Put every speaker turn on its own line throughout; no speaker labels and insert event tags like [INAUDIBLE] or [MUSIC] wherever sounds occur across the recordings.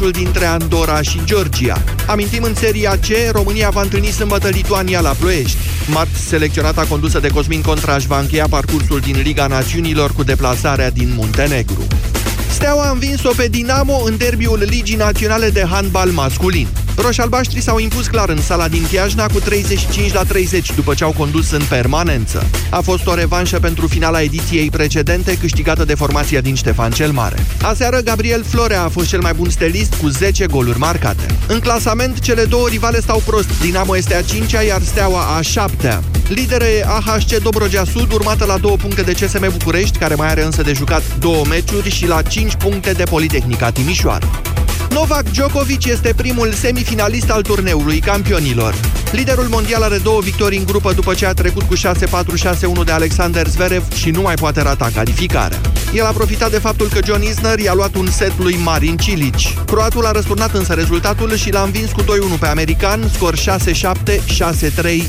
meciul dintre Andorra și Georgia. Amintim în seria C, România va întâlni sâmbătă Lituania la Ploiești. Marți, selecționata condusă de Cosmin Contraș va încheia parcursul din Liga Națiunilor cu deplasarea din Muntenegru. Steaua a învins-o pe Dinamo în derbiul Ligii Naționale de Handbal masculin. Roșalbaștrii s-au impus clar în sala din Chiajna cu 35 la 30 după ce au condus în permanență. A fost o revanșă pentru finala ediției precedente câștigată de formația din Ștefan cel Mare. Aseară, Gabriel Florea a fost cel mai bun stelist cu 10 goluri marcate. În clasament, cele două rivale stau prost. Dinamo este a 5-a, iar Steaua a 7-a. Lideră e AHC Dobrogea Sud, urmată la două puncte de CSM București, care mai are însă de jucat două meciuri și la 5 puncte de Politehnica Timișoara. Novak Djokovic este primul semifinalist al turneului campionilor. Liderul mondial are două victorii în grupă după ce a trecut cu 6-4-6-1 de Alexander Zverev și nu mai poate rata calificarea. El a profitat de faptul că John Isner i-a luat un set lui Marin Cilic. Croatul a răsturnat însă rezultatul și l-a învins cu 2-1 pe american, scor 6-7, 6-3,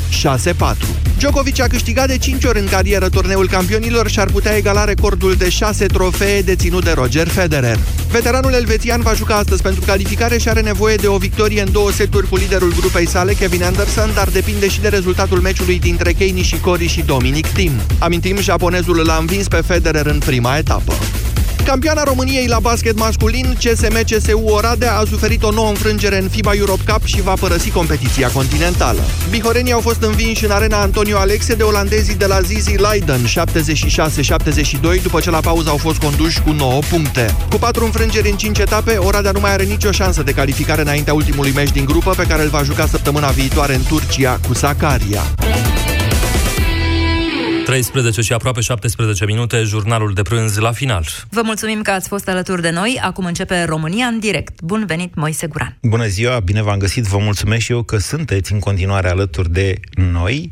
6-4. Djokovic a câștigat de 5 ori în carieră turneul campionilor și ar putea egala recordul de 6 trofee deținut de Roger Federer. Veteranul elvețian va juca astăzi pentru calificare și are nevoie de o victorie în două seturi cu liderul grupei sale, Kevin Anderson, dar depinde și de rezultatul meciului dintre Kei Nishikori și Dominic Thiem. Amintim, japonezul l-a învins pe Federer în prima etapă. Campioana României la basket masculin, CSM CSU Oradea a suferit o nouă înfrângere în FIBA Europe Cup și va părăsi competiția continentală. Bihorenii au fost învinși în arena Antonio Alexe de olandezii de la Zizi Leiden 76-72 după ce la pauză au fost conduși cu 9 puncte. Cu patru înfrângeri în 5 etape, Oradea nu mai are nicio șansă de calificare înaintea ultimului meci din grupă pe care îl va juca săptămâna viitoare în Turcia cu Sakaria.
13 și aproape 17 minute, jurnalul de prânz la final.
Vă mulțumim că ați fost alături de noi. Acum începe România în direct. Bun venit, Moise Guran.
Bună ziua, bine v-am găsit. Vă mulțumesc și eu că sunteți în continuare alături de noi.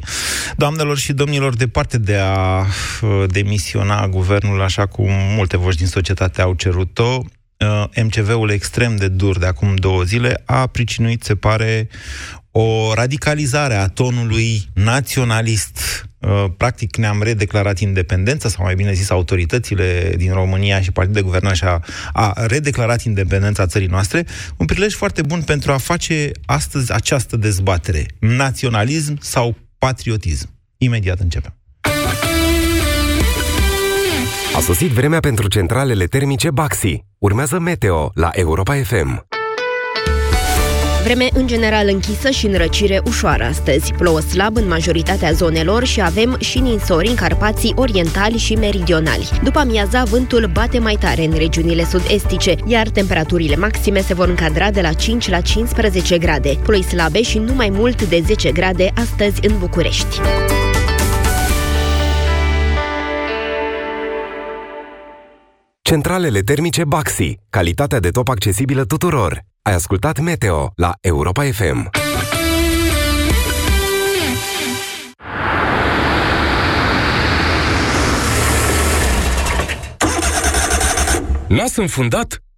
Doamnelor și domnilor, departe de a uh, demisiona guvernul așa cum multe voci din societate au cerut-o, uh, MCV-ul extrem de dur de acum două zile a pricinuit, se pare, o radicalizare a tonului naționalist. Uh, practic ne-am redeclarat independența, sau mai bine zis, autoritățile din România și Partidul de Guvernare și a, a redeclarat independența țării noastre, un prilej foarte bun pentru a face astăzi această dezbatere. Naționalism sau patriotism? Imediat începem.
A sosit vremea pentru centralele termice Baxi. Urmează Meteo la Europa FM.
Vreme în general închisă și înrăcire ușoară astăzi. Plouă slab în majoritatea zonelor și avem și ninsori în Carpații orientali și meridionali. După amiaza, vântul bate mai tare în regiunile sud-estice, iar temperaturile maxime se vor încadra de la 5 la 15 grade. Ploi slabe și nu mai mult de 10 grade astăzi în București.
Centralele termice Baxi. Calitatea de top accesibilă tuturor. Ai ascultat Meteo la Europa FM.
Nas înfundat?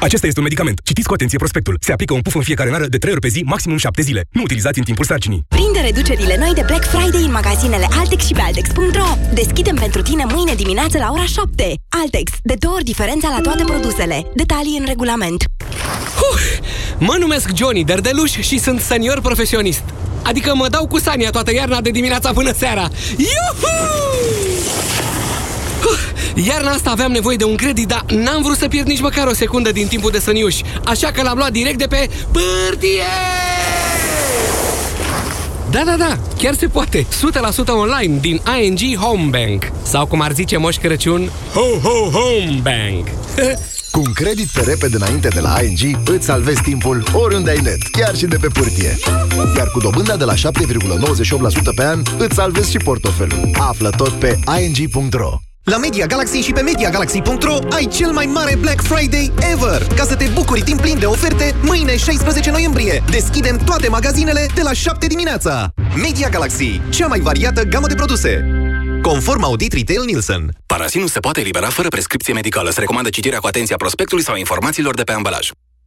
Acesta este un medicament. Citiți cu atenție prospectul. Se aplică un puf în fiecare nară de 3 ori pe zi, maximum 7 zile. Nu utilizați în timpul sarcinii.
Prinde reducerile noi de Black Friday în magazinele Altex și pe Altex.ro. Deschidem pentru tine mâine dimineață la ora 7. Altex. De două ori diferența la toate produsele. Detalii în regulament.
Uf, mă numesc Johnny Derdeluș și sunt senior profesionist. Adică mă dau cu Sania toată iarna de dimineața până seara. Iuhu! Iarna asta aveam nevoie de un credit, dar n-am vrut să pierd nici măcar o secundă din timpul de săniuș. Așa că l-am luat direct de pe pârtie! Da, da, da, chiar se poate. 100% online din ING Home Bank. Sau cum ar zice Moș Crăciun, Ho, Ho, Home Bank. [LAUGHS]
Cu un credit pe repede înainte de la ING, îți salvezi timpul oriunde ai net, chiar și de pe pârtie. Iar cu dobânda de la 7,98% pe an, îți salvezi și portofelul. Află tot pe ing.ro
la Media Galaxy și pe MediaGalaxy.ro ai cel mai mare Black Friday ever! Ca să te bucuri timp plin de oferte, mâine 16 noiembrie deschidem toate magazinele de la 7 dimineața. Media Galaxy, cea mai variată gamă de produse. conform Audit Retail Nielsen.
Parasinus se poate elibera fără prescripție medicală. Se recomandă citirea cu atenție a prospectului sau informațiilor de pe ambalaj.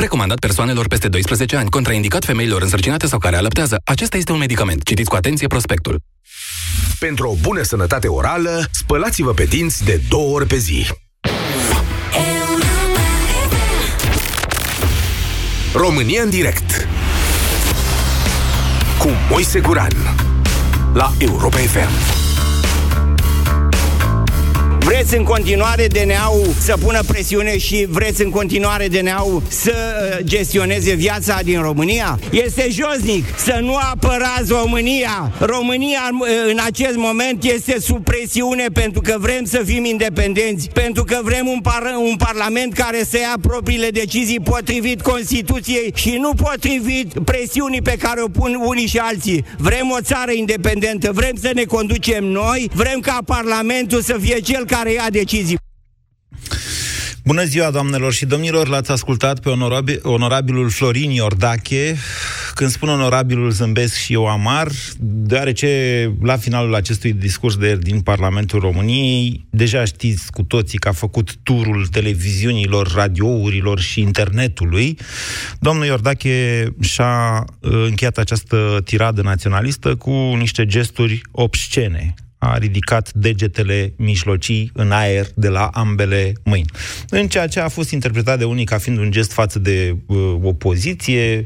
Recomandat persoanelor peste 12 ani, contraindicat femeilor însărcinate sau care alăptează. Acesta este un medicament. Citiți cu atenție prospectul.
Pentru o bună sănătate orală, spălați-vă pe dinți de două ori pe zi. România în direct cu Moise Guran la Europa FM.
Vreți în continuare DNA-ul să pună presiune și vreți în continuare DNA-ul să uh, gestioneze viața din România? Este josnic să nu apărați România. România uh, în acest moment este sub presiune pentru că vrem să fim independenți, pentru că vrem un, par- un parlament care să ia propriile decizii potrivit Constituției și nu potrivit presiunii pe care o pun unii și alții. Vrem o țară independentă, vrem să ne conducem noi, vrem ca Parlamentul să fie cel care ia decizii.
Bună ziua, doamnelor și domnilor! L-ați ascultat pe onorabil, onorabilul Florin Iordache. Când spun onorabilul, zâmbesc și eu amar, deoarece la finalul acestui discurs de ieri din Parlamentul României, deja știți cu toții că a făcut turul televiziunilor, radiourilor și internetului. Domnul Iordache și-a uh, încheiat această tiradă naționalistă cu niște gesturi obscene a ridicat degetele mijlocii în aer de la ambele mâini. În ceea ce a fost interpretat de unii ca fiind un gest față de uh, opoziție,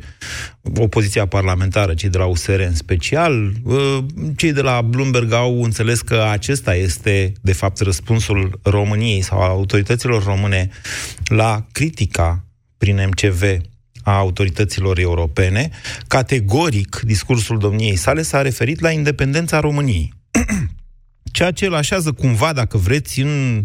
opoziția parlamentară, cei de la USR în special, uh, cei de la Bloomberg au înțeles că acesta este, de fapt, răspunsul României sau a autorităților române la critica prin MCV a autorităților europene. Categoric, discursul domniei sale s-a referit la independența României ceea ce îl așează cumva, dacă vreți, în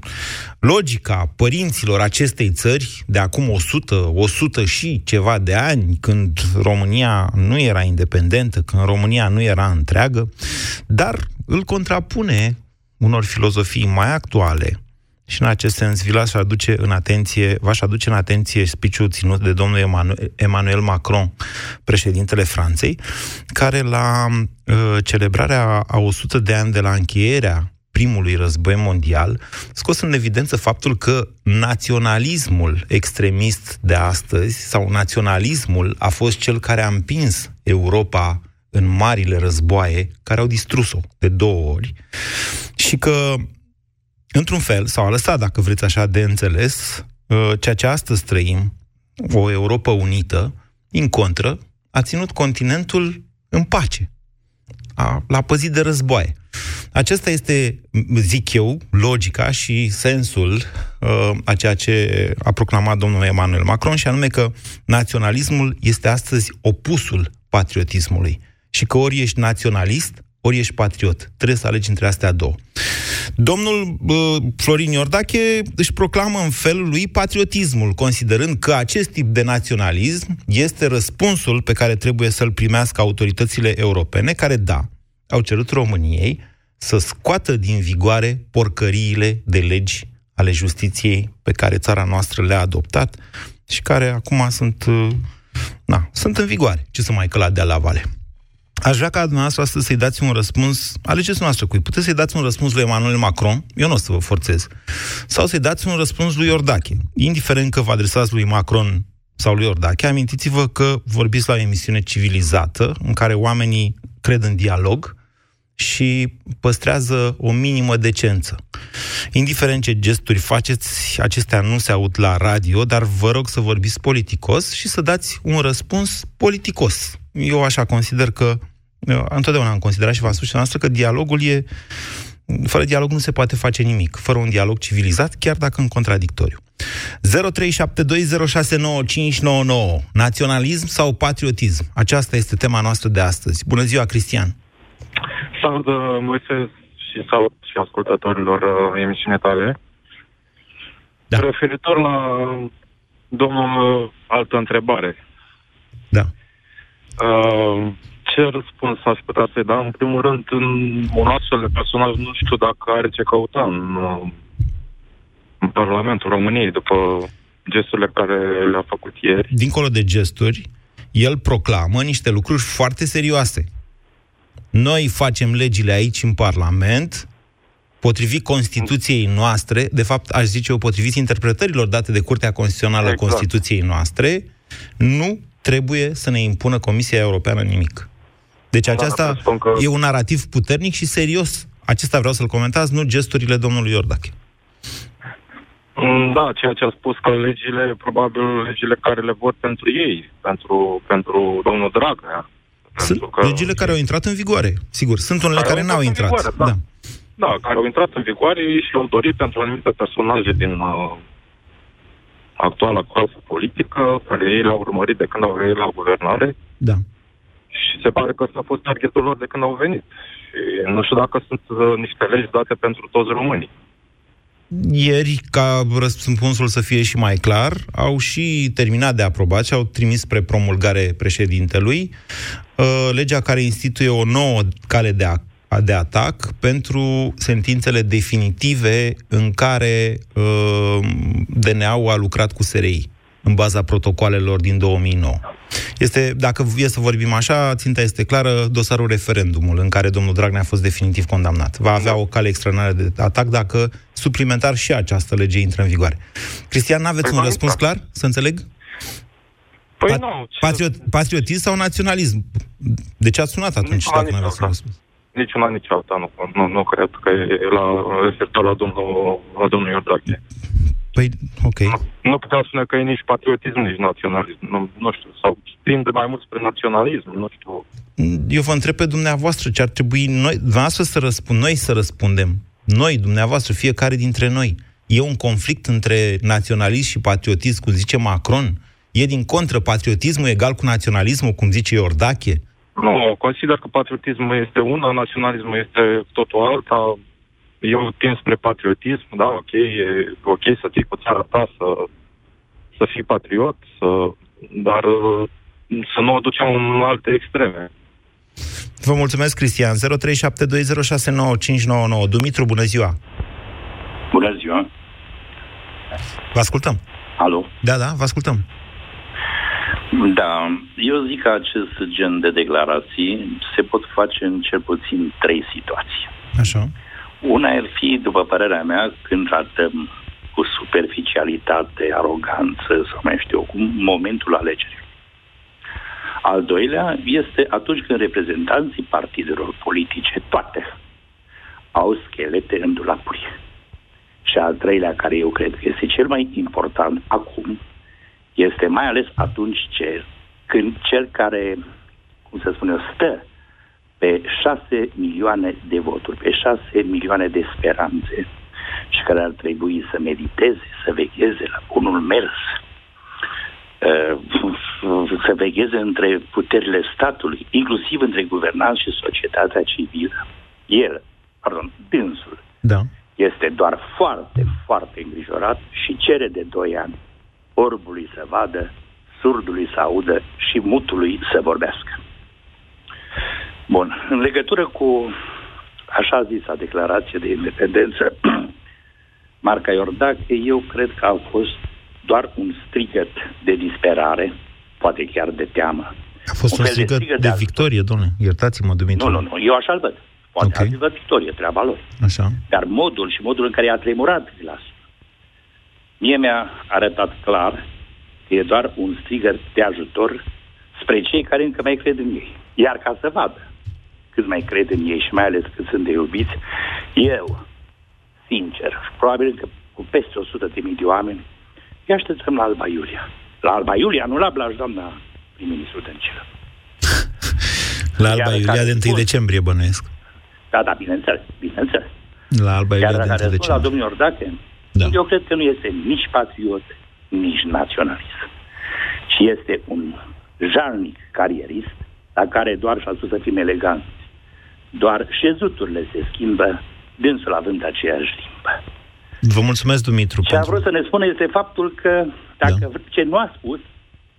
logica părinților acestei țări de acum 100, 100 și ceva de ani, când România nu era independentă, când România nu era întreagă, dar îl contrapune unor filozofii mai actuale, și în acest sens vi l-aș aduce în atenție, v-aș aduce în atenție speech ținut de domnul Emmanuel Macron, președintele Franței, care la uh, celebrarea a 100 de ani de la încheierea primului război mondial, scos în evidență faptul că naționalismul extremist de astăzi sau naționalismul a fost cel care a împins Europa în marile războaie care au distrus-o de două ori și că într-un fel, sau a lăsat, dacă vreți așa de înțeles, uh, ceea ce astăzi trăim, o Europa unită, în contră, a ținut continentul în pace. A, l-a păzit de războaie. Acesta este, zic eu, logica și sensul uh, a ceea ce a proclamat domnul Emmanuel Macron, și anume că naționalismul este astăzi opusul patriotismului. Și că ori ești naționalist, ori ești patriot. Trebuie să alegi între astea două. Domnul uh, Florin Iordache își proclamă în felul lui patriotismul, considerând că acest tip de naționalism este răspunsul pe care trebuie să-l primească autoritățile europene, care, da, au cerut României să scoată din vigoare porcăriile de legi ale justiției pe care țara noastră le-a adoptat și care acum sunt, uh, na, sunt în vigoare. Ce să mai căla de la vale. Aș vrea ca dumneavoastră astăzi să-i dați un răspuns, alegeți noastră cui. Puteți să-i dați un răspuns lui Emmanuel Macron, eu nu o să vă forțez, sau să-i dați un răspuns lui Iordache. Indiferent că vă adresați lui Macron sau lui Iordache, amintiți-vă că vorbiți la o emisiune civilizată, în care oamenii cred în dialog și păstrează o minimă decență. Indiferent ce gesturi faceți, acestea nu se aud la radio, dar vă rog să vorbiți politicos și să dați un răspuns politicos. Eu așa consider că eu întotdeauna am considerat și v-am spus și noastră că dialogul e... Fără dialog nu se poate face nimic. Fără un dialog civilizat, chiar dacă în contradictoriu. 0372069599. Naționalism sau patriotism? Aceasta este tema noastră de astăzi. Bună ziua, Cristian!
Salut, uh, Moise, și salut și ascultătorilor uh, emisiunii tale. Da. Referitor la Domnul, altă întrebare.
Da.
Uh, ce răspuns aș putea să-i dau? În primul rând, în un astfel de personaj, nu știu dacă are ce căuta în, uh, în Parlamentul României, după gesturile care le-a făcut ieri.
Dincolo de gesturi, el proclamă niște lucruri foarte serioase. Noi facem legile aici în Parlament, potrivit Constituției noastre, de fapt, aș zice eu, potrivit interpretărilor date de Curtea Constituțională a
Exact.
Constituției noastre, nu trebuie să ne impună Comisia Europeană nimic. Deci aceasta
spun că-
e un narativ puternic și serios. Acesta vreau să-l comentați, nu gesturile domnului Iordache.
Mm, Da, ceea ce a spus că legile, probabil legile care le vor pentru ei, pentru, pentru domnul Dragnea.
Sunt
că-
legile care au intrat în vigoare. Sigur, sunt unele
Care
care
au
n-au
intrat
intrat.
în vigoare, da. Da, care au intrat în vigoare ei și le-au dorit pentru anumite personaje din uh, actuala clasă politică, care ei le-au urmărit de când au venit la guvernare
Da.
și se pare că ăsta a fost targetul lor de când au venit. Și nu știu dacă sunt uh, niște legi date pentru toți românii.
Ieri, ca răspunsul să fie și mai clar, au și terminat de aprobat și au trimis spre promulgare președintelui uh, legea care instituie o nouă cale de, a, de atac pentru sentințele definitive în care uh, DNA-ul a lucrat cu SRI în baza protocoalelor din 2009. Este, dacă e să vorbim așa, ținta este clară, dosarul referendumul în care domnul Dragnea a fost definitiv condamnat. Va avea o cale extraordinară de atac dacă suplimentar și această lege intră în vigoare. Cristian, n-aveți
Păi
un
va
răspuns
intra.
clar? Să înțeleg?
Păi
Pa-
nu, ce-
Patriot, patriotism sau naționalism? De ce ați sunat atunci
Nici una,
dacă
nici
nu aveți un
alta.
răspuns?
Nici una, nici alta, nu, nu, nu cred că e la, referitor la domnul, la domnul Iordache.
Păi, ok.
Nu puteam spune că e nici patriotism, nici naționalism. Nu, nu știu, sau tinde mai mult spre naționalism, nu știu.
Eu vă întreb pe dumneavoastră ce ar trebui noi, dumneavoastră să răspund, noi să răspundem. Noi, dumneavoastră, fiecare dintre noi. E un conflict între naționalism și patriotism, cum zice Macron? E din contră patriotismul egal cu naționalismul, cum zice Iordache?
Nu, consider că patriotismul este una, naționalismul este totul alta. Eu tind spre patriotism, da, ok, e ok să fii cu țara ta, să, să fii patriot, să, dar uh, să nu o ducem în alte extreme.
Vă mulțumesc, Cristian. 0372069599. Dumitru, bună ziua!
Bună ziua!
Vă ascultăm.
Alo?
Da, da, vă ascultăm.
Da, eu zic că acest gen de declarații se pot face în cel puțin trei situații.
Așa.
Una ar fi, după părerea mea, când tratăm cu superficialitate, aroganță sau mai știu eu, cu momentul alegerilor. Al doilea este atunci când reprezentanții partidelor politice, toate, au schelete în dulapuri. Și al treilea, care eu cred că este cel mai important acum, este mai ales atunci ce, când cel care, cum să spun eu, stă pe șase milioane de voturi, pe șase milioane de speranțe și care ar trebui să mediteze, să vegheze la bunul mers, uh, să vegheze între puterile statului, inclusiv între guvernanți și societatea civilă. El, pardon, dânsul,
Da.
este doar foarte, foarte îngrijorat și cere de doi ani orbului să vadă, surdului să audă și mutului să vorbească. Bun, în legătură cu așa zisa declarație de independență, [CLEARS THROAT] Marca Iordache, eu cred că a fost doar un strigăt de disperare, poate chiar de teamă.
A fost un
fel de
strigăt
strigăt
de
de
victorie, domnule. Iertați-mă, Dumitru.
Nu, nu, nu, eu așa-l văd. Poate okay. văd victorie, treaba lor.
Așa.
Dar modul și modul în care a tremurat glasul, mie mi-a arătat clar că e doar un strigăt de ajutor spre cei care încă mai cred în ei. Iar ca să vadă cât mai cred în ei și mai ales cât sunt de iubiți, eu, sincer, probabil că cu peste 100 de mii de oameni, îi așteptăm la Alba Iulia. La Alba Iulia, nu la Blaj, doamna prim-ministru Dăncilă.
La Alba
Iar
Iulia
care
de 1
spun-
decembrie, bănuiesc.
Da, da, bineînțeles, bineînțeles.
La Alba Iulia
Iar
de 1
dacă răspund la
decembrie.
domnul Iordache, da. eu cred că nu este nici patriot, nici naționalist, ci este un jalnic carierist la care doar, și a spus să fim eleganți, doar șezuturile se schimbă, dânsul având aceeași limbă.
Vă mulțumesc, Dumitru.
Ce a vrut să ne spună este faptul că dacă da. ce nu a spus,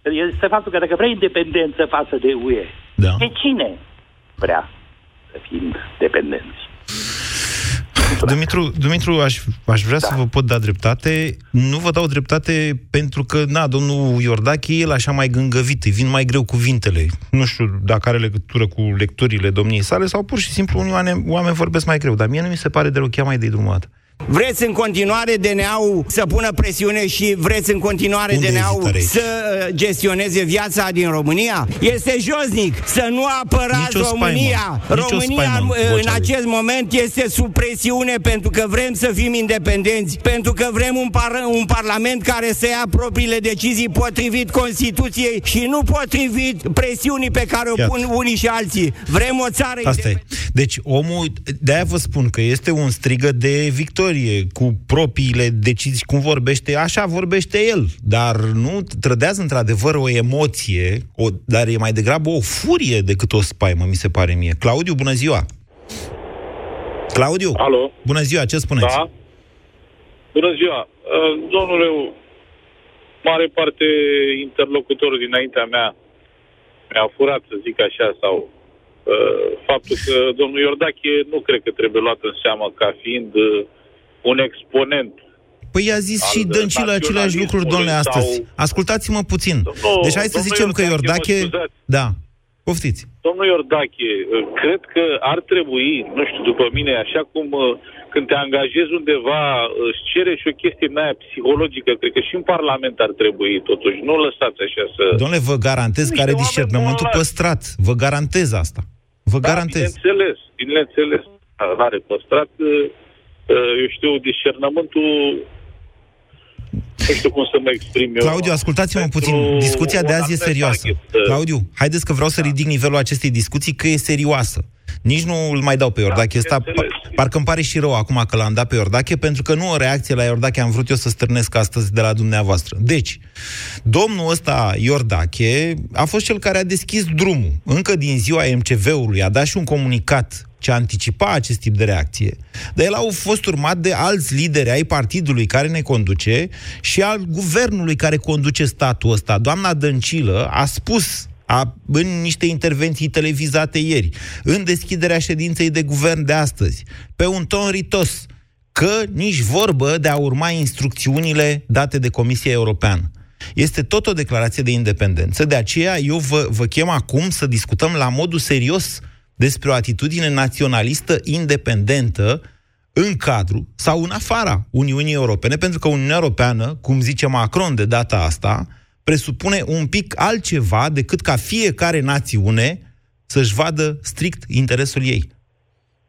este faptul că dacă vrea independență față de UE,
da.
de cine vrea să fim dependenți?
Dumitru, Dumitru aș, aș vrea da. să vă pot da dreptate. Nu vă dau dreptate pentru că, na, domnul Iordache, el așa mai gângăvit, îi vin mai greu cuvintele. Nu știu dacă are legătură cu lecturile domniei sale sau pur și simplu unii oameni, oameni vorbesc mai greu, dar mie nu mi se pare deloc ea mai de drumată.
Vreți în continuare DNA-ul să pună presiune și vreți în continuare
Unde
DNA-ul să uh, gestioneze viața din România? Este josnic să nu apărați
Nici o
România.
spaimă. Nici o
România
spaimă în
în, în
vocea lui.
acest moment este sub presiune pentru că vrem să fim independenți, pentru că vrem un, par- un parlament care să ia propriile decizii potrivit Constituției și nu potrivit presiunii pe care o
Iată.
pun unii și alții. Vrem o țară
Asta e. Deci omul, de-aia vă spun că este un strigă de victorie cu propriile decizii, cum vorbește, așa vorbește el, dar nu trădează într-adevăr o emoție, o, dar e mai degrabă o furie decât o spaimă, mi se pare mie. Claudiu, bună ziua! Claudiu?
Alo?
Bună ziua, ce spuneți?
Da. Bună ziua. Uh, Domnule, mare parte interlocutorul dinaintea mea mi-a furat, să zic așa, sau uh, faptul că domnul Iordache nu cred că trebuie luat în seamă ca fiind uh, un exponent
Păi i-a zis
al
și Dăncilă aceleași lucruri, domnule,
naționalismului
astăzi.
sau-
Ascultați-mă puțin.
Nu,
deci hai să
domnul
zicem că
Iordache, mă
Iordache...
scuzați.
Da. Poftiți.
Domnul Iordache, uh, cred că ar trebui, nu știu, după mine, așa cum uh, când te angajezi undeva, uh, îți cere și o chestie din aia psihologică, cred că și în Parlament ar trebui, totuși. Nu lăsați așa să...
Domnule, vă garantez că are
oameni
discernământul
buni.
păstrat. Vă garantez asta. Vă
Da,
garantez.
bineînțeles, bineînțeles. Are păstrat, uh, uh, eu știu, discernământul nu știu cum să mă exprim eu.
Claudiu, ascultați-mă puțin. Discuția de azi e serioasă. Claudiu, haideți că vreau să ridic nivelul acestei discuții, că e serioasă. Nici nu îl mai dau pe Iordache. Ăsta, pa- parcă îmi pare și rău acum că l-am dat pe Iordache, pentru că nu o reacție la Iordache am vrut eu să stârnesc astăzi de la dumneavoastră. Deci, domnul ăsta Iordache a fost cel care a deschis drumul. Încă din ziua MCV-ului a dat și un comunicat ce anticipa acest tip de reacție, dar el a fost urmat de alți lideri ai partidului care ne conduce și al guvernului care conduce statul ăsta. Doamna Dăncilă a spus a, în niște intervenții televizate ieri, în deschiderea ședinței de guvern de astăzi, pe un ton ritos, că nici vorbă de a urma instrucțiunile date de Comisia Europeană. Este tot o declarație de independență, de aceea eu vă, vă chem acum să discutăm la modul serios despre o atitudine naționalistă independentă în cadrul sau în afara Uniunii Europene, pentru că Uniunea Europeană, cum zice Macron de data asta, presupune un pic altceva decât ca fiecare națiune să-și vadă strict interesul ei.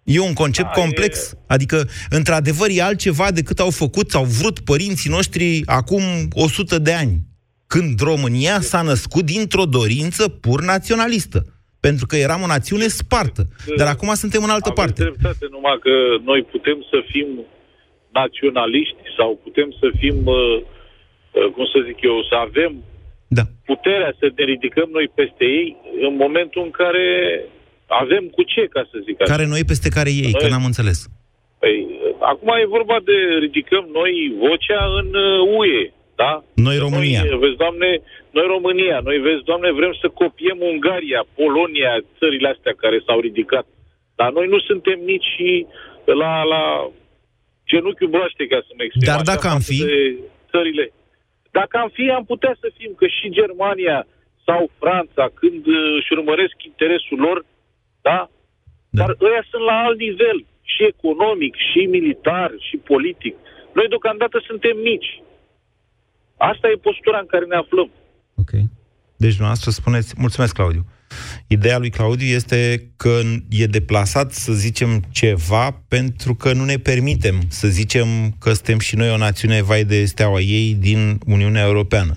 E un concept
Da,
complex. Adică, într-adevăr, e altceva decât au făcut sau vrut părinții noștri acum 100 de ani, când România s-a născut dintr-o dorință pur naționalistă. Pentru că eram o națiune spartă. Dar acum suntem în altă
Aveți
parte.
dreptate, numai că noi putem să fim naționaliști sau putem să fim, uh, uh, cum să zic eu, să avem
da.
puterea să ne ridicăm noi peste ei în momentul în care avem cu ce, ca să zic așa.
Care noi peste care ei, că
Noi-
n-am înțeles.
Păi, acum e vorba de ridicăm noi vocea în uh, UE, da?
Noi România.
Noi, vezi, Doamne, noi România, noi vezi, Doamne, vrem să copiem Ungaria, Polonia, țările astea care s-au ridicat. Dar noi nu suntem nici la, la genunchiul broaște, ca să mă exprim
Dar
așa,
dacă am
față
fi?
De țările. Dacă am fi, am putea să fim, că și Germania sau Franța, când uh, își urmăresc interesul lor, da? da? Dar ăia sunt la alt nivel, și economic, și militar, și politic. Noi deocamdată suntem mici. Asta e postura în care ne aflăm.
Deci, dumneavoastră spuneți... Mulțumesc, Claudiu. Ideea lui Claudiu este că e deplasat să zicem ceva pentru că nu ne permitem să zicem că suntem și noi o națiune vai de steaua ei din Uniunea Europeană.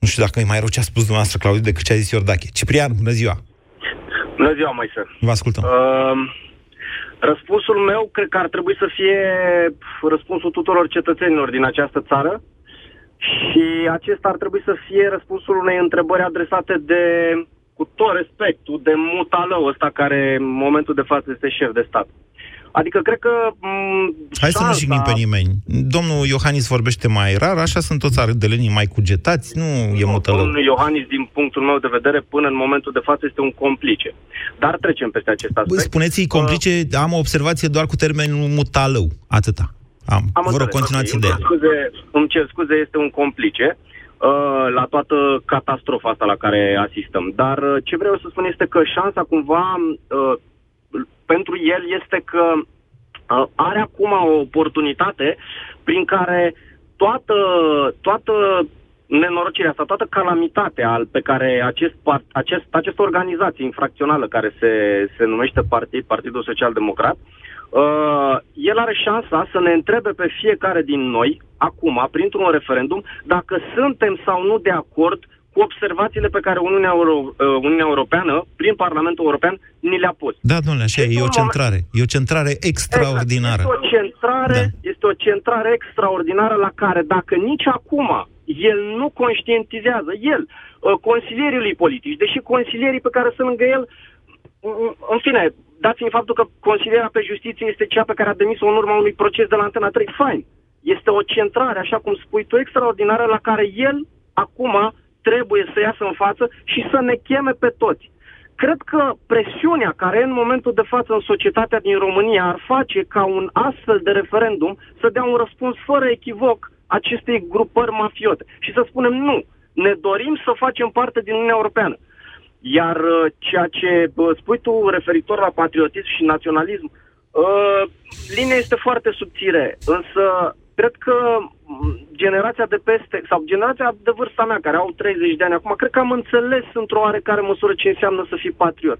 Nu știu dacă e mai rău ce a spus dumneavoastră, Claudiu, decât ce a zis Iordache. Ciprian, bună ziua!
Bună ziua, mai să.
Vă ascultăm.
Uh, răspunsul meu cred că ar trebui să fie răspunsul tuturor cetățenilor din această țară și acesta ar trebui să fie răspunsul unei întrebări adresate de, cu tot respectul, de mutalău ăsta care în momentul de față este șef de stat. Adică cred că... M-
Hai să nu
șansa-
jignim pe nimeni. Domnul Iohannis vorbește mai rar, așa sunt toți ardelenii mai cugetați, nu e mutălău.
Domnul Iohannis, din punctul meu de vedere, până în momentul de față este un complice. Dar trecem peste acest aspect.
Băi, spuneți-i complice, am o observație doar cu termenul mutalău. Atâta. Am.
Am
Vă rog,
înțeles,
continuați
ok.
ideea.
Îmi cer scuze, îmi cer scuze, este un complice uh, la toată catastrofa asta la care asistăm. Dar uh, ce vreau să spun este că șansa cumva uh, pentru el este că uh, are acum o oportunitate prin care toată, toată nenorocirea asta, toată calamitatea al- pe care acest, part, acest, această organizație infracțională care se, se numește partid, Partidul Social Democrat, uh, el are șansa să ne întrebe pe fiecare din noi, acum, printr-un referendum, dacă suntem sau nu de acord cu observațiile pe care Uniunea, Euro, uh, Uniunea Europeană, prin Parlamentul European, ni le-a pus.
Da, domnule, așa e, e o centrare. E o centrare extraordinară.
Exact. Este o centrare, da. este o centrare extraordinară la care dacă nici acum el nu conștientizează, el, uh, consilierii lui politici, deși consilierii pe care sunt lângă el, mm, în fine, dat fiind faptul că consilierea pe justiție este cea pe care a demis-o în urma unui proces de la Antena 3, fine. Este o centrare, așa cum spui tu, extraordinară la care el acum trebuie să iasă în față și să ne cheme pe toți. Cred că presiunea care e în momentul de față în societatea din România ar face ca un astfel de referendum să dea un răspuns fără echivoc acestei grupări mafiote și să spunem nu, ne dorim să facem parte din Uniunea Europeană. Iar uh, ceea ce bă, spui tu referitor la patriotism și naționalism, uh, linia este foarte subțire, însă cred că m, generația de peste, sau generația de vârsta mea, care au 30 de ani acum, cred că am înțeles într-o oarecare măsură ce înseamnă să fii patriot.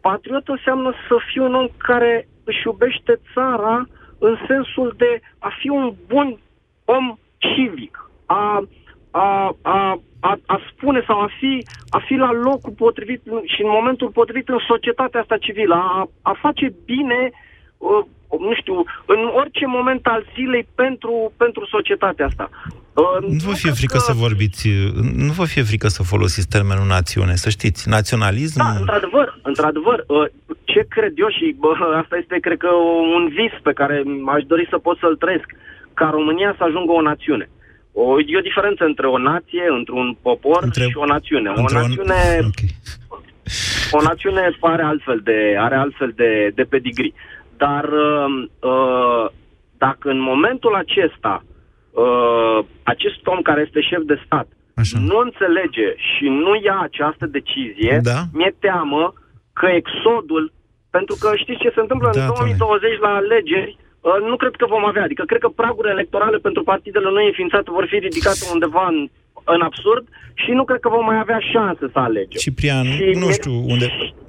Patriot înseamnă să fii un om care își iubește țara în sensul de a fi un bun om civic, a, a, a, a, a spune sau a fi, a fi la locul potrivit și în momentul potrivit în societatea asta civilă, a, a face bine, uh, nu știu, în orice moment al zilei pentru, pentru societatea asta. Uh,
Nu vă fie frică să vorbiți, nu vă fie frică să folosiți termenul națiune, să știți. Naționalism...
Da, într-adevăr, într-adevăr, uh, ce cred eu și bă, [LAUGHS] asta este, cred că, un vis pe care aș dori să pot să-l trăiesc, ca România să ajungă o națiune. O, e o diferență între o nație, între un popor între, și o națiune. O
între un-
națiune, o națiune are altfel de, are altfel de, de pedigree. Dar uh, uh, dacă în momentul acesta uh, acest om care este șef de stat Așa. nu înțelege și nu ia această decizie,
Da.
mi-e teamă că exodul, pentru că știți ce se întâmplă
Da,
în 2020 la alegeri, uh, nu cred că vom avea. Adică cred că pragurile electorale pentru partidele noi înființate vor fi ridicate undeva în, în absurd și nu cred că vom mai avea șanse să alegem.
Ciprian,
Și
nu
mi-
știu unde...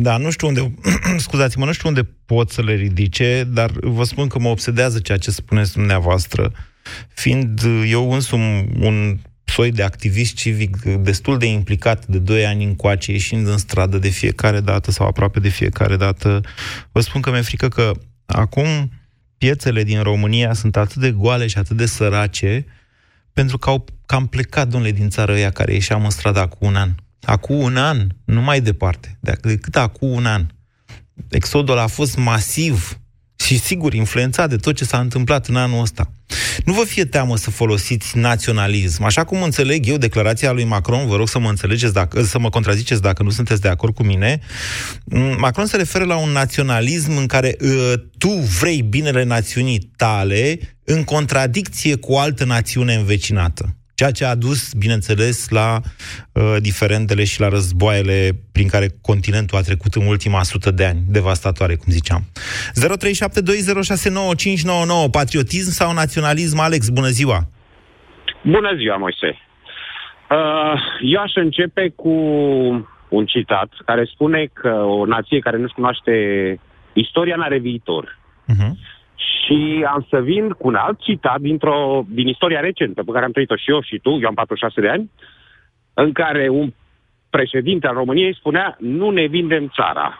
Da, nu știu unde... [CLEARS THROAT] scuzați-mă, nu știu unde pot să le ridice, dar vă spun că mă obsedează ceea ce spuneți dumneavoastră, fiind eu însumi un soi de activist civic destul de implicat de 2 ani încoace, ieșind în stradă de fiecare dată sau aproape de fiecare dată, vă spun că mi-e frică că acum piețele din România sunt atât de goale și atât de sărace, pentru că au cam plecat, domnule, din țară ăia care ieșeam în stradă acum un an. Acum un an, nu mai departe, de- decât acum un an. Exodul a fost masiv și, sigur, influențat de tot ce s-a întâmplat în anul ăsta. Nu vă fie teamă să folosiți naționalism. Așa cum înțeleg eu declarația lui Macron, vă rog să mă înțelegeți, dacă, să mă contraziceți dacă nu sunteți de acord cu mine, m, Macron se referă la un naționalism în care uh, tu vrei binele națiunii tale în contradicție cu o altă națiune învecinată. Ceea ce a dus, bineînțeles, la uh, diferendele și la războaiele prin care continentul a trecut în ultima sută de ani, devastatoare, cum ziceam. 0372069599 Patriotism sau naționalism? Alex, bună ziua!
Bună ziua, Moise. Uh, eu aș începe cu un citat care spune că o nație care nu-și cunoaște istoria n-are viitor.
Uh-huh.
Și am să vin cu un alt citat dintr-o, din istoria recentă pe care am trăit-o și eu și tu, eu am 46 de ani, în care un președinte al României spunea nu ne vindem țara.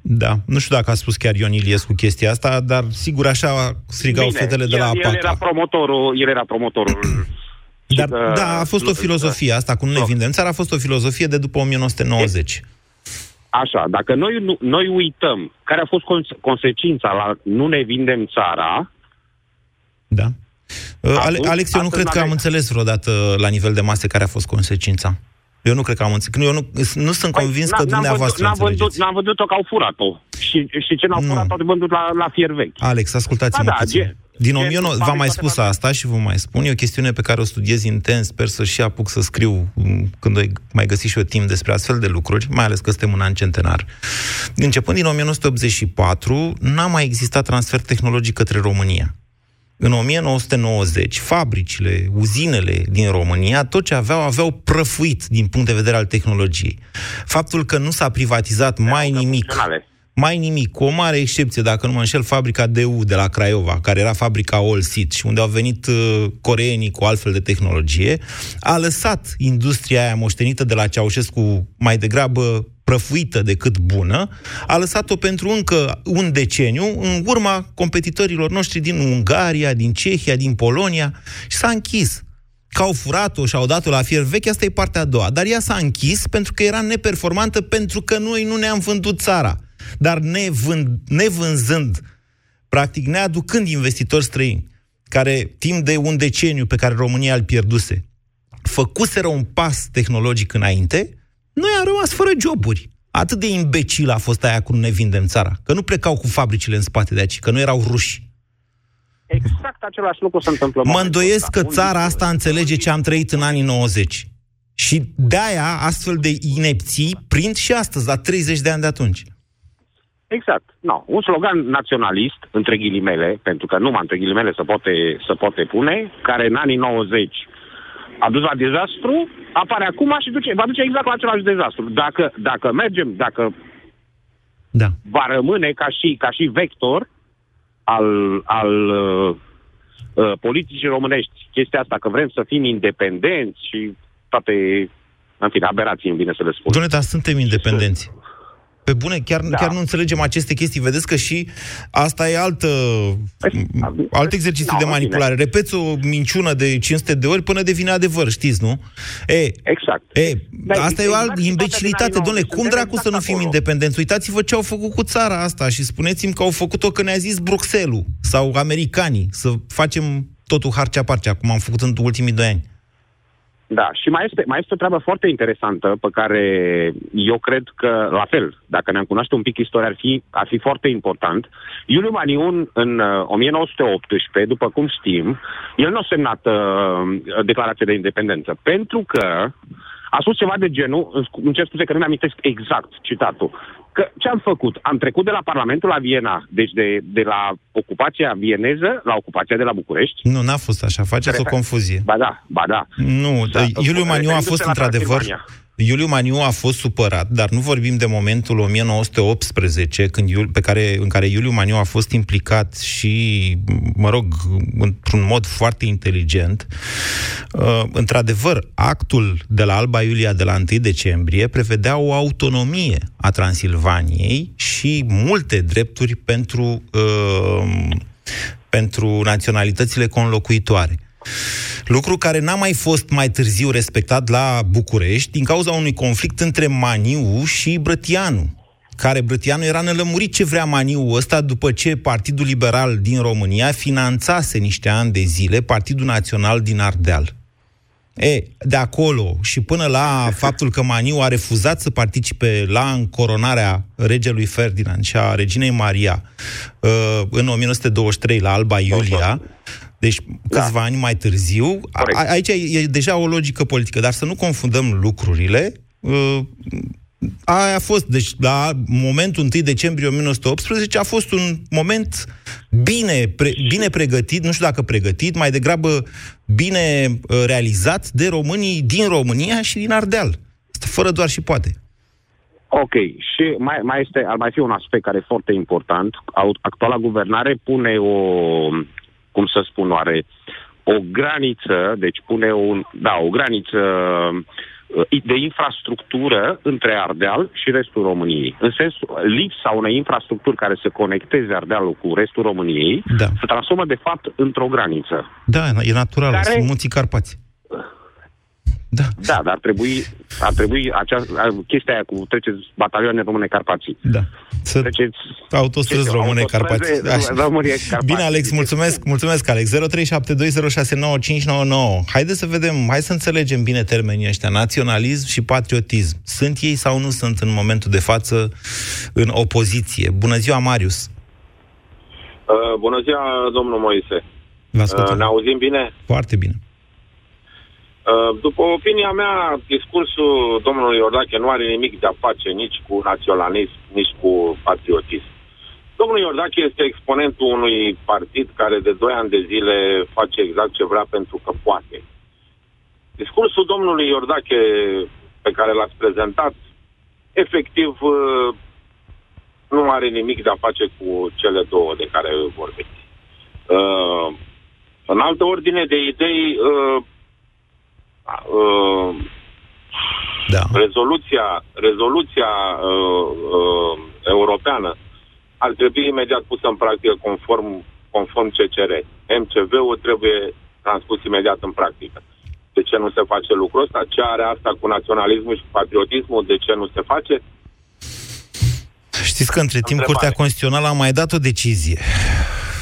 Da, nu știu dacă a spus chiar Ion Iliescu chestia asta, dar sigur așa strigau
Bine,
fetele de
el,
la
el era
APACA.
promotorul, el era promotorul. [CLEARS THROAT]
Dar,
că-
da, a fost o filozofie asta, cum nu ne vindem țara, a fost o filozofie de după 1990.
Așa, dacă noi, nu- noi uităm care a fost cons- consecința la nu ne vindem țara,
Da. Uh, Ale-
Atunci,
Alex, eu nu
astăzi
cred că am
n-avem-
înțeles vreodată la nivel de masă care a fost consecința. Eu nu cred că am înțeles. Eu nu, nu sunt convins că
Păi, n- n-am
dumneavoastră
văzut, n-am văzut,
înțelegeți.
n-am văzut-o că au furat-o. Și, și ce n-au
Nu.
furat, au vândut la, la fier vechi.
Alex, ascultați-mă
Da, da,
puțin.
Ge-
Din
gen
1900, v-am
fabrică
mai
toate
spus asta și vă mai spun, e o chestiune pe care o studiez intens, sper să și apuc să scriu m, când o mai găsi și eu timp despre astfel de lucruri, mai ales că suntem în an centenar. Începând din 1984, n-a mai existat transfer tehnologic către România. În 1990, fabricile, uzinele din România, tot ce aveau, aveau prăfuit din punct de vedere al tehnologiei. Faptul că nu s-a privatizat mai nimic, mai nimic, cu o mare excepție, dacă nu mă înșel, fabrica DU de la Craiova, care era fabrica All Seat și unde au venit uh, coreenii cu altfel de tehnologie, a lăsat industria aia moștenită de la Ceaușescu mai degrabă prăfuită decât bună, a lăsat-o pentru încă un deceniu în urma competitorilor noștri din Ungaria, din Cehia, din Polonia și s-a închis că au furat-o și au dat-o la fier vechi, asta e partea a doua. Dar ea s-a închis pentru că era neperformantă, pentru că noi nu ne-am vândut țara. Dar nevând, nevânzând, practic neaducând investitori străini, care timp de un deceniu pe care România îl pierduse, făcuseră un pas tehnologic înainte, noi am rămas fără joburi. Atât de imbecil a fost aia cu nu ne vindem țara. Că nu plecau cu fabricile în spate de aici, că nu erau ruși.
Exact același lucru se întâmplă. în
Mă
momentul
îndoiesc
ăsta.
că
Un
țara asta înțelege ce am trăit în anii 90. Și de-aia astfel de inepții prind și astăzi, la 30 de ani de atunci.
Exact. No. Un slogan naționalist, între ghilimele, pentru că numai între ghilimele se poate, se poate pune, care în anii 90 a dus la dezastru, apare acum și duce, va duce exact la același dezastru. Dacă, dacă mergem, dacă
da.
va rămâne ca și, ca și vector al, al uh, uh, politicii românești, chestia asta că vrem să fim independenți și toate, în fine, aberații, îmi vine să le spun.
Doamne, dar suntem independenți. Pe bune, chiar, da. chiar nu înțelegem aceste chestii. Vedeți că și asta e altă, alt exercițiu
da,
de
în
manipulare. Repeți o minciună de 500 de ori până devine adevăr, știți, nu? E,
exact.
E,
Da,
asta e o
exact
altă
și
imbecilitate.
toate din
Domnule,
anii
cum
90
dracu să nu
suntem
fim
exact
independenți? Uitați-vă ce au făcut cu țara asta și spuneți-mi că au făcut-o că ne-a zis Bruxelles sau americanii să facem totul harcea-parcea, cum am făcut în ultimii doi ani.
Da, și mai este, mai este o treabă foarte interesantă pe care eu cred că, la fel, dacă ne-am cunoaște un pic istoria, ar fi, ar fi foarte important. Iuliu Maniun, în uh, 1918, după cum știm, el nu a semnat uh, declarația de independență, pentru că a spus ceva de genul, îmi- îmi cer scuze că nu mi-amintesc exact citatul, că ce am făcut? Am trecut de la Parlamentul la Viena, deci de, de la ocupația vieneză la ocupația de la București.
Nu, n-a fost așa. Faceți o confuzie.
Ba da, ba da.
Nu,
Da,
Iuliu Maniu a
referindu-se
fost
la
într-adevăr...
Transilvania.
Iuliu Maniu a fost supărat, dar nu vorbim de momentul 1918, când Iul, pe care, în care Iuliu Maniu a fost implicat și, mă rog, într-un mod foarte inteligent. Uh, într-adevăr, actul de la Alba Iulia de la 1 decembrie prevedea o autonomie a Transilvaniei și multe drepturi pentru, uh, pentru naționalitățile conlocuitoare. Lucru care n-a mai fost mai târziu respectat la București din cauza unui conflict între Maniu și Brătianu care Brătianu era nelămurit ce vrea Maniu ăsta după ce Partidul Liberal din România finanțase niște ani de zile Partidul Național din Ardeal. E, de acolo și până la [LAUGHS] faptul că Maniu a refuzat să participe la încoronarea regelui Ferdinand și a reginei Maria uh, în 1923 la Alba Iulia, deci câțiva ani mai târziu, a, a- aici e, e deja o logică politică, dar să nu confundăm lucrurile. Uh, Aia a fost, deci la momentul 1 decembrie 1918 a fost un moment bine, pre, bine pregătit, nu știu dacă pregătit, mai degrabă bine uh, realizat de românii din România și din Ardeal. Asta fără doar și poate.
Ok, și mai, mai este, ar mai fi un aspect care e foarte important. Au- Actuala guvernare pune o, cum să spun, oare, o graniță, deci pune un, da, o graniță uh, de infrastructură între Ardeal și restul României. În sensul, lipsa unei infrastructuri care să conecteze Ardealul cu restul României
Da.
se transformă, de fapt, într-o graniță.
Da, e natural,
Care-
sunt munții Carpați.
Da, dar ar trebui Ar trebui acea, chestia aia cu treceți batalioane române Carpații.
Da. Să
Treceți
autostrăzi române Carpați.
Așa. România Carpații.
Bine, Alex, mulțumesc, mulțumesc, Alex. 0372069599. Haideți să vedem, hai să înțelegem bine termenii ăștia, naționalism și patriotism. Sunt ei sau nu sunt în momentul de față în opoziție? Bună ziua, Marius!
Uh, bună ziua, domnul Moise.
Vă ascultăm.
Uh, ne auzim bine?
Foarte bine.
Uh, după opinia mea, discursul domnului Iordache nu are nimic de a face nici cu naționalism, nici cu patriotism. Domnul Iordache este exponentul unui partid care de 2 ani de zile face exact ce vrea pentru că poate. Discursul domnului Iordache pe care l-ați prezentat, efectiv, uh, nu are nimic de a face cu cele două de care vorbiți. Uh, în altă ordine de idei, uh, uh,
da.
rezoluția, rezoluția uh, uh, europeană ar trebui imediat pusă în practică conform, conform CCR. MCV-ul trebuie transpus imediat în practică. De ce nu se face lucrul ăsta? Ce are asta cu naționalismul și patriotismul? De ce nu se face?
Știți că între timp Curtea Constituțională a mai dat o decizie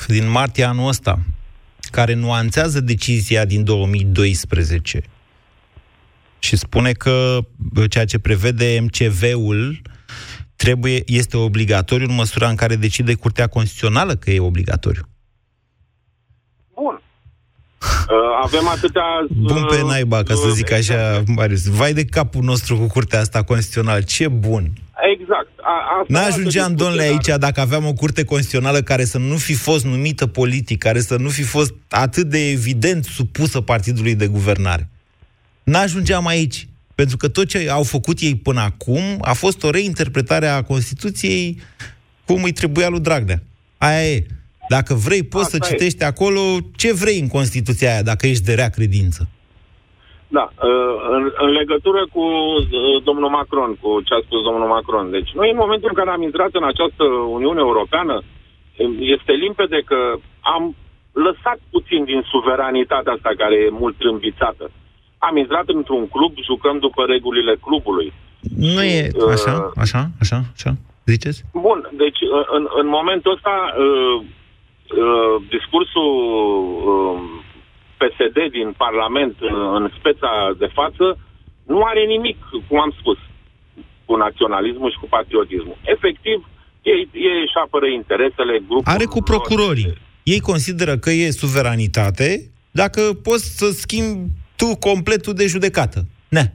din martie anul ăsta, care nuanțează decizia din 2012 și spune că ceea ce prevede MCV-ul trebuie, este obligatoriu în măsura în care decide Curtea Constituțională că e obligatoriu.
Bun. Uh, avem atâtea...
Bun pe
uh,
naiba, ca să
uh,
zic așa, Marius. Vai de capul nostru cu Curtea asta Constituțională. Ce bun!
Exact. A, asta
N-ajungeam, domnule, aici dacă aveam o curte constituțională care să nu fi fost numită politic, care să nu fi fost atât de evident supusă partidului de guvernare. N-ajungeam aici. Pentru că tot ce au făcut ei până acum a fost o reinterpretare a Constituției cum îi trebuia lui Dragnea. Aia e. Dacă vrei, poți
Asta
să
e.
citești acolo ce vrei în Constituția aia, dacă ești de rea credință.
Da, uh, în, în legătură cu uh, domnul Macron, cu ce a spus domnul Macron. Deci noi în momentul în care am intrat în această Uniune Europeană, este limpede că am lăsat puțin din suveranitatea asta care e mult trâmbițată. Am intrat într-un club, jucăm după regulile clubului.
Nu e așa, așa, așa, așa. Ziceți?
Bun, deci uh, în, în momentul ăsta uh, uh, discursul uh, PSD din Parlament uh, în speța de față nu are nimic, cum am spus, cu naționalismul și cu patriotismul. Efectiv, ei, ei își apără interesele grupului.
Are cu procurorii. Ei consideră că e suveranitate dacă poți să schimbi tu completul de judecată. Ne.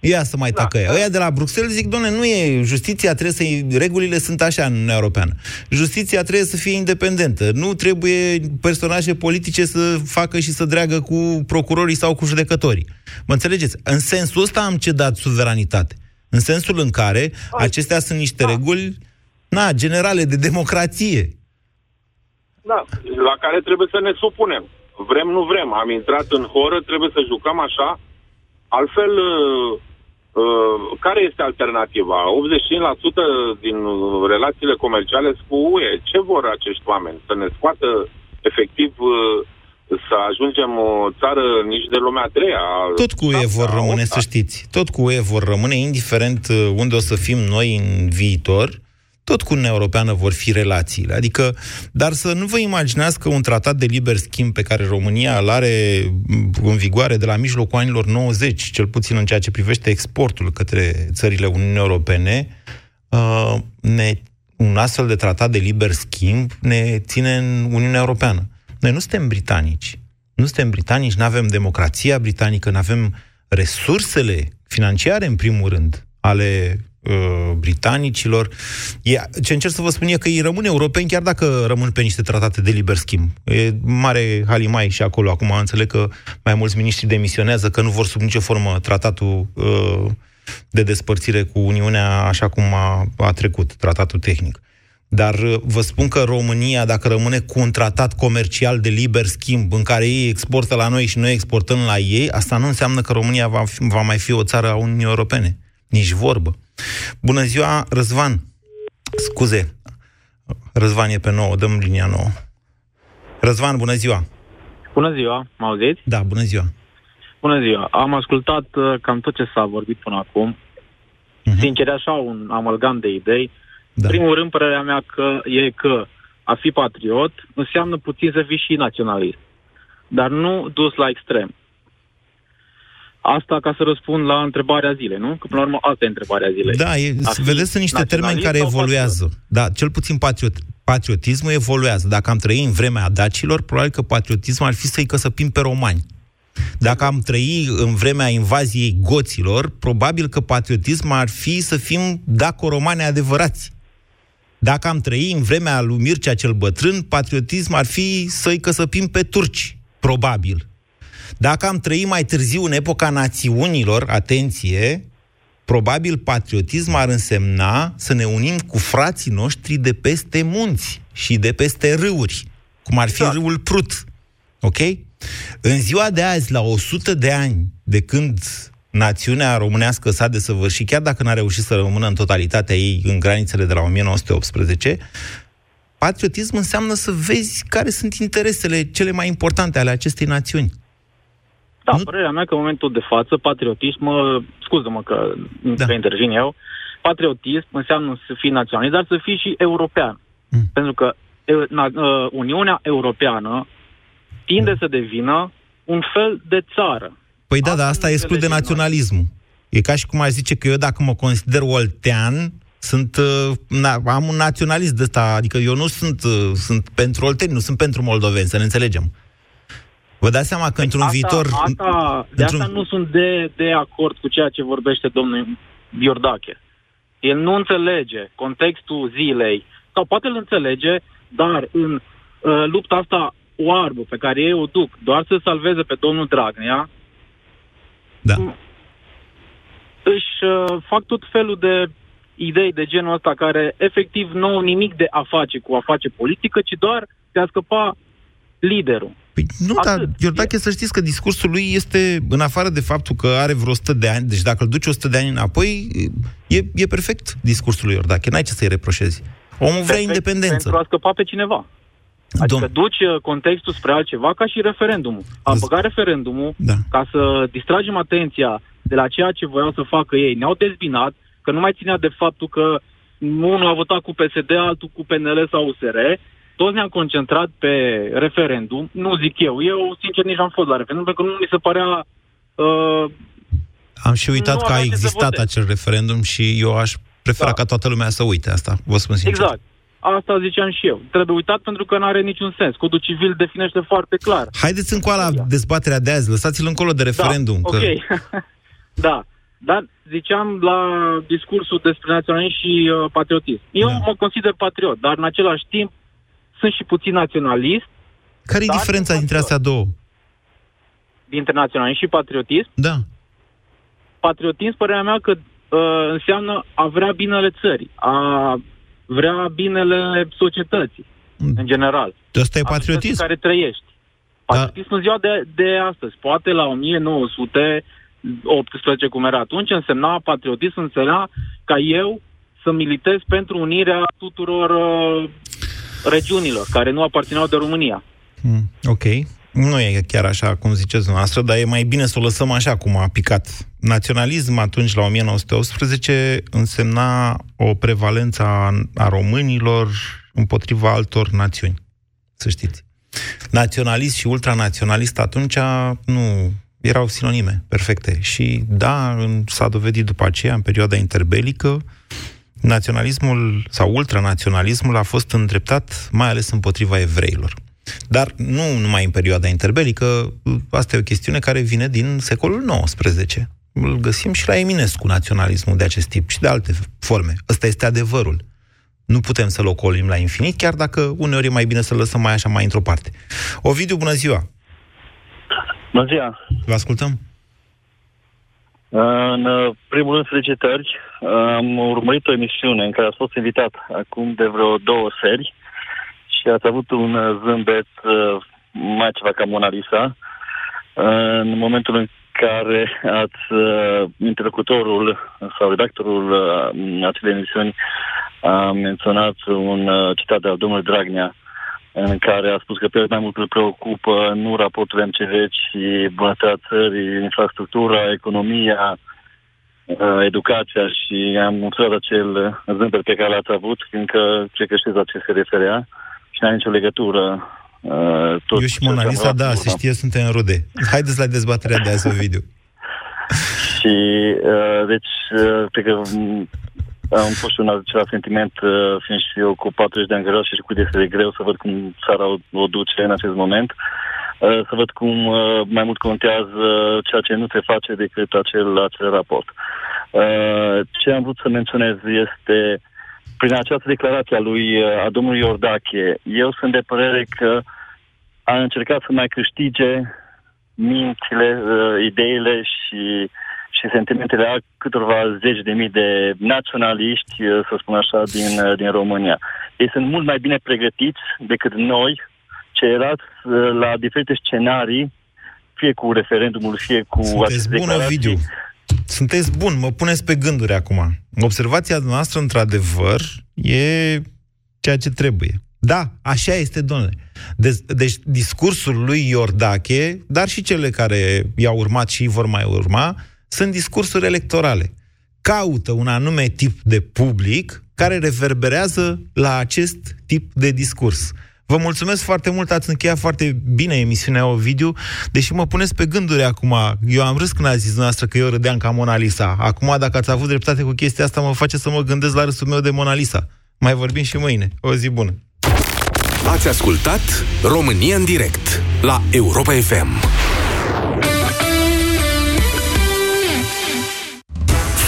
Ia să mai da, tacă ea. Ăia de la Bruxelles zic, doamne, nu e justiția, trebuie să regulile sunt așa în Uniunea Europeană. Justiția trebuie să fie independentă. Nu trebuie personaje politice să facă și să dreagă cu procurorii sau cu judecătorii. Mă înțelegeți? În sensul ăsta am cedat suveranitate. În sensul în care acestea sunt niște reguli na, generale de democrație.
Da, la care trebuie să ne supunem. Vrem, nu vrem. Am intrat în horă, trebuie să jucăm așa. Altfel, uh, uh, care este alternativa? 85% din uh, relațiile comerciale sunt cu UE. Ce vor acești oameni? Să ne scoată efectiv uh, să ajungem o țară nici de lumea a treia.
Tot cu UE vor rămâne, să știți. Tot cu UE vor rămâne, indiferent uh, unde o să fim noi în viitor, tot cu Uniunea Europeană vor fi relațiile. Adică, dar să nu vă imaginați că un tratat de liber schimb pe care România îl are în vigoare de la mijlocul anilor 90, cel puțin în ceea ce privește exportul către țările Uniunii Europene, uh, ne, un astfel de tratat de liber schimb ne ține în Uniunea Europeană. Noi nu suntem britanici. Nu suntem britanici, nu avem democrația britanică, nu avem resursele financiare, în primul rând, ale uh, britanicilor. E, ce încerc să vă spun e că ei rămân europeni chiar dacă rămân pe niște tratate de liber schimb. E mare halimai și acolo. Acum înțeleg că mai mulți miniștri demisionează că nu vor sub nicio formă tratatul uh, de despărțire cu Uniunea așa cum a, a trecut, tratatul tehnic. Dar uh, vă spun că România, dacă rămâne cu un tratat comercial de liber schimb, în care ei exportă la noi și noi exportăm la ei, asta nu înseamnă că România va, fi, va mai fi o țară a Uniunii Europene. Nici vorbă. Bună ziua, Răzvan. Scuze. Răzvan e pe nouă, dăm linia nouă. Răzvan, bună ziua.
Bună ziua, mă auziți?
Da, bună ziua.
Bună ziua. Am ascultat uh, cam tot ce s-a vorbit până acum. Uh-huh. Sincer, așa un amalgam de idei. Da. Primul rând, părerea mea că e că a fi patriot înseamnă puțin să fii și naționalist. Dar nu dus la extrem. Asta ca să răspund la întrebarea zilei, nu? Că până la urmă asta e întrebarea zilei.
Da, e, vedeți, sunt niște termeni care evoluează. Patriot? Da, cel puțin patriot, patriotismul evoluează. Dacă am trăit în vremea dacilor, probabil că patriotismul ar fi să-i căsăpim pe romani. Dacă am trăit în vremea invaziei goților, probabil că patriotismul ar fi să fim daco-romani adevărați. Dacă am trăit în vremea lui Mircea cel bătrân, patriotism ar fi să-i căsăpim pe turci, probabil. Dacă am trăit mai târziu în epoca națiunilor, atenție, probabil patriotism ar însemna să ne unim cu frații noștri de peste munți și de peste râuri, cum ar fi da. râul Prut. Ok? În ziua de azi, la 100 de ani de când națiunea românească s-a desăvârșit, chiar dacă n-a reușit să rămână în totalitatea ei în granițele de la 1918, patriotism înseamnă să vezi care sunt interesele cele mai importante ale acestei națiuni.
Da, nu? părerea mea că în momentul de față, patriotism, scuză-mă că, da. că intervin eu, patriotism înseamnă să fii naționalist, dar să fii și european. Mm. Pentru că ă, Uniunea Europeană tinde să devină un fel de țară.
Păi da, dar asta exclude naționalismul. E ca și cum ai zice că eu dacă mă consider oltean, sunt, uh, na, am un naționalist de ăsta, adică eu nu sunt, uh, sunt pentru olteni, nu sunt pentru moldoveni, să ne înțelegem. Vă dați seama că păi într-un
asta,
viitor...
Asta, de într-un... asta nu sunt de, de acord cu ceea ce vorbește domnul Iordache. El nu înțelege contextul zilei, sau poate îl înțelege, dar în uh, lupta asta oarbă pe care ei o duc doar să salveze pe domnul Dragnea,
da.
își uh, fac tot felul de idei de genul ăsta care efectiv nu au nimic de a face cu a face politică, ci doar de a scăpa liderul.
Păi nu, Atât. dar Iordache să știți că discursul lui este, în afară de faptul că are vreo 100 de ani, deci dacă îl duci 100 de ani înapoi, e, e perfect discursul lui Iordache, n-ai ce să-i reproșezi. Omul vrea independență.
Pentru a scăpa pe cineva. Adică Dom- duci uh, contextul spre altceva ca și referendumul. A băgat referendumul da. ca să distragem atenția de la ceea ce voiau să facă ei. Ne-au dezbinat că nu mai ținea de faptul că unul a votat cu PSD, altul cu PNL sau USR. Toți ne-am concentrat pe referendum. Nu zic eu. Eu, sincer, nici am fost la referendum, pentru că nu mi se părea... Uh,
am și uitat că a existat acel referendum și eu aș prefera da. ca toată lumea să uite asta, vă spun sincer.
Exact. Asta ziceam și eu. Trebuie uitat pentru că nu are niciun sens. Codul civil definește foarte clar.
Haideți încoa la dezbaterea de azi. Lăsați-l încolo de referendum.
Da, că... ok. [LAUGHS] da. Dar ziceam la discursul despre naționalism și uh, patriotism. Eu da. mă consider patriot, dar în același timp sunt și puțin naționalist.
Care e diferența dintre astea două?
Dintre naționalism și patriotism?
Da.
Patriotism, părerea mea că uh, înseamnă a vrea binele țării, a vrea binele societății, mm. în general.
Asta e patriotism.
care trăiești. Da. Patriotism da. în ziua de, de astăzi. Poate la 1918, cum era atunci, însemna patriotism, însemna ca eu să militez pentru unirea tuturor uh, regiunilor care nu aparțineau de România.
Mm, ok. Nu e chiar așa cum ziceți dumneavoastră, dar e mai bine să o lăsăm așa cum a picat. Naționalism atunci, la 1918, însemna o prevalență a, a românilor împotriva altor națiuni, să știți. Naționalist și ultranaționalist atunci nu erau sinonime perfecte. Și da, s-a dovedit după aceea, în perioada interbelică, naționalismul sau ultranaționalismul a fost îndreptat mai ales împotriva evreilor. Dar nu numai în perioada interbelică, asta e o chestiune care vine din secolul XIX. Îl găsim și la Eminescu, naționalismul de acest tip și de alte forme. Ăsta este adevărul. Nu putem să-l ocolim la infinit, chiar dacă uneori e mai bine să-l lăsăm mai așa, mai într-o parte. Ovidiu, bună ziua!
Bună ziua!
Vă ascultăm!
În uh, primul rând, felicitări. Am urmărit o emisiune în care a fost invitat acum de vreo două seri și ați avut un uh, zâmbet uh, mai ceva ca Mona Lisa în momentul în care ați uh, interlocutorul sau redactorul uh, acelei emisiuni a menționat un uh, citat de al domnului Dragnea în care a spus că pe mai mult îl preocupă nu raportul MCV, ci bunătatea țării, infrastructura, economia, uh, educația și am observat acel zâmbet pe care l-ați avut, fiindcă cred că știți la ce se referea și n-are nicio legătură. Uh,
tot Eu și Mona Lisa, da, se știe, suntem rude. Haideți la dezbaterea de azi, video. [LAUGHS]
și, uh, deci, uh, cred că am fost și un același sentiment, uh, fiind și eu cu 40 de ani greu și cu este de greu să văd cum țara o, o duce în acest moment. Uh, să văd cum uh, mai mult contează ceea ce nu se face decât acel, acel raport. Ce am vrut să menționez este, prin această declarație a lui, a domnului Iordache, eu sunt de părere că a încercat să mai câștige mințile, ideile și uh, și sentimentele a câtorva zeci de mii de naționaliști, eh, să spun așa, din, eh, din România. Ei sunt mult mai bine pregătiți decât noi, ceilalți, eh, la diferite scenarii, fie cu referendumul, fie cu...
Sunteți bun, Ovidiu. Sunteți bun, mă puneți pe gânduri acum. Observația noastră, într-adevăr, e ceea ce trebuie. Da, așa este, domnule. Deci, deci discursul lui Iordache, dar și cele care i-au urmat și vor mai urma, sunt discursuri electorale. Caută un anume tip de public care reverberează la acest tip de discurs. Vă mulțumesc foarte mult, ați încheiat foarte bine emisiunea Ovidiu, deși mă puneți pe gânduri acum. Eu am râs când a zis noastră că eu râdeam ca Mona Lisa. Acum, dacă ați avut dreptate cu chestia asta, mă face să mă gândesc la râsul meu de Mona Lisa. Mai vorbim și mâine. O zi bună!
Ați ascultat România în direct la Europa FM.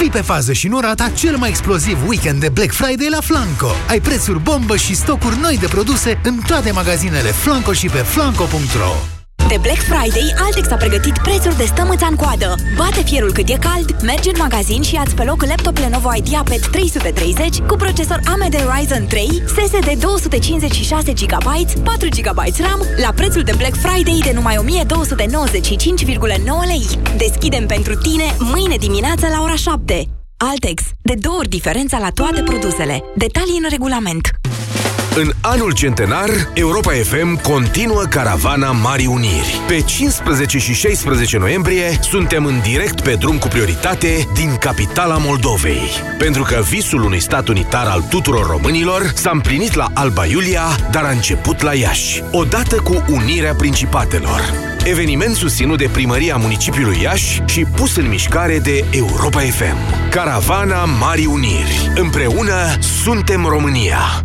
Fii pe fază și nu rata cel mai exploziv weekend de Black Friday la Flanco. Ai prețuri bombă și stocuri noi de produse în toate magazinele Flanco și pe flanco.ro.
De Black Friday, Altex a pregătit prețuri de stămâța în coadă. Bate fierul cât e cald, mergi în magazin și ia-ți pe loc laptop Lenovo IdeaPad 330 cu procesor AMD Ryzen 3, SSD 256 GB, 4 GB RAM la prețul de Black Friday de numai 1295,9 lei. Deschidem pentru tine mâine dimineață la ora 7. Altex. De două ori diferența la toate produsele. Detalii în regulament.
În anul centenar, Europa FM continuă caravana Marii Uniri. Pe 15 și 16 noiembrie suntem în direct pe drum cu prioritate din capitala Moldovei. Pentru că visul unui stat unitar al tuturor românilor s-a împlinit la Alba Iulia, dar a început la Iași, odată cu unirea principatelor. Eveniment susținut de primăria municipiului Iași și pus în mișcare de Europa FM. Caravana Marii Uniri. Împreună suntem România.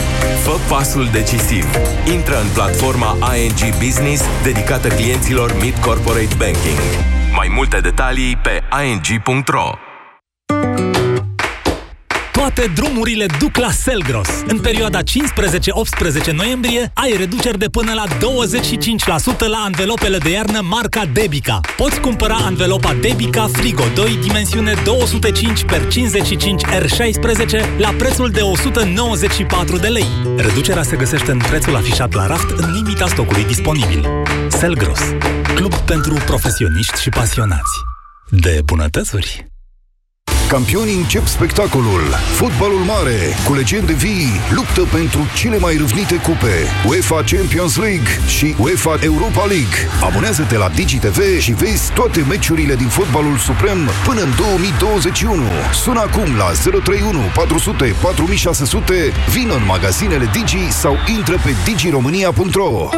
Fă pasul decisiv. Intră în platforma ING Business dedicată clienților Mid Corporate Banking. Mai multe detalii pe ing.ro
toate drumurile duc la Selgros. În perioada 15-18 noiembrie ai reduceri de până la 25% la anvelopele de iarnă marca Debica. Poți cumpăra anvelopa Debica Frigo 2 dimensiune 205 x 55 R16 la prețul de 194 de lei. Reducerea se găsește în prețul afișat la raft în limita stocului disponibil. Selgros, club pentru profesioniști și pasionați de bunătățuri.
Campionii încep spectacolul. Fotbalul mare, cu legende vii, luptă pentru cele mai râvnite cupe. UEFA Champions League și UEFA Europa League. Abonează-te la DigiTV și vezi toate meciurile din fotbalul suprem până în 2021. Sună acum la 031 400 4600, vină în magazinele Digi sau intră pe digiromania.ro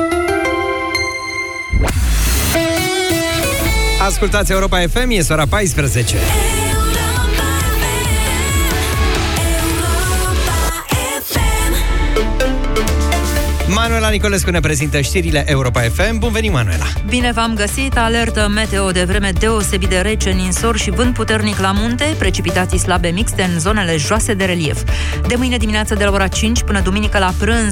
Ascultați Europa FM, e ora 14. Manuela Nicolescu ne prezintă știrile Europa FM. Bun venit, Manuela!
Bine v-am găsit! Alertă meteo de vreme deosebit de rece, ninsor și vânt puternic la munte, precipitații slabe mixte în zonele joase de relief. De mâine dimineață de la ora 5 până duminică la prânz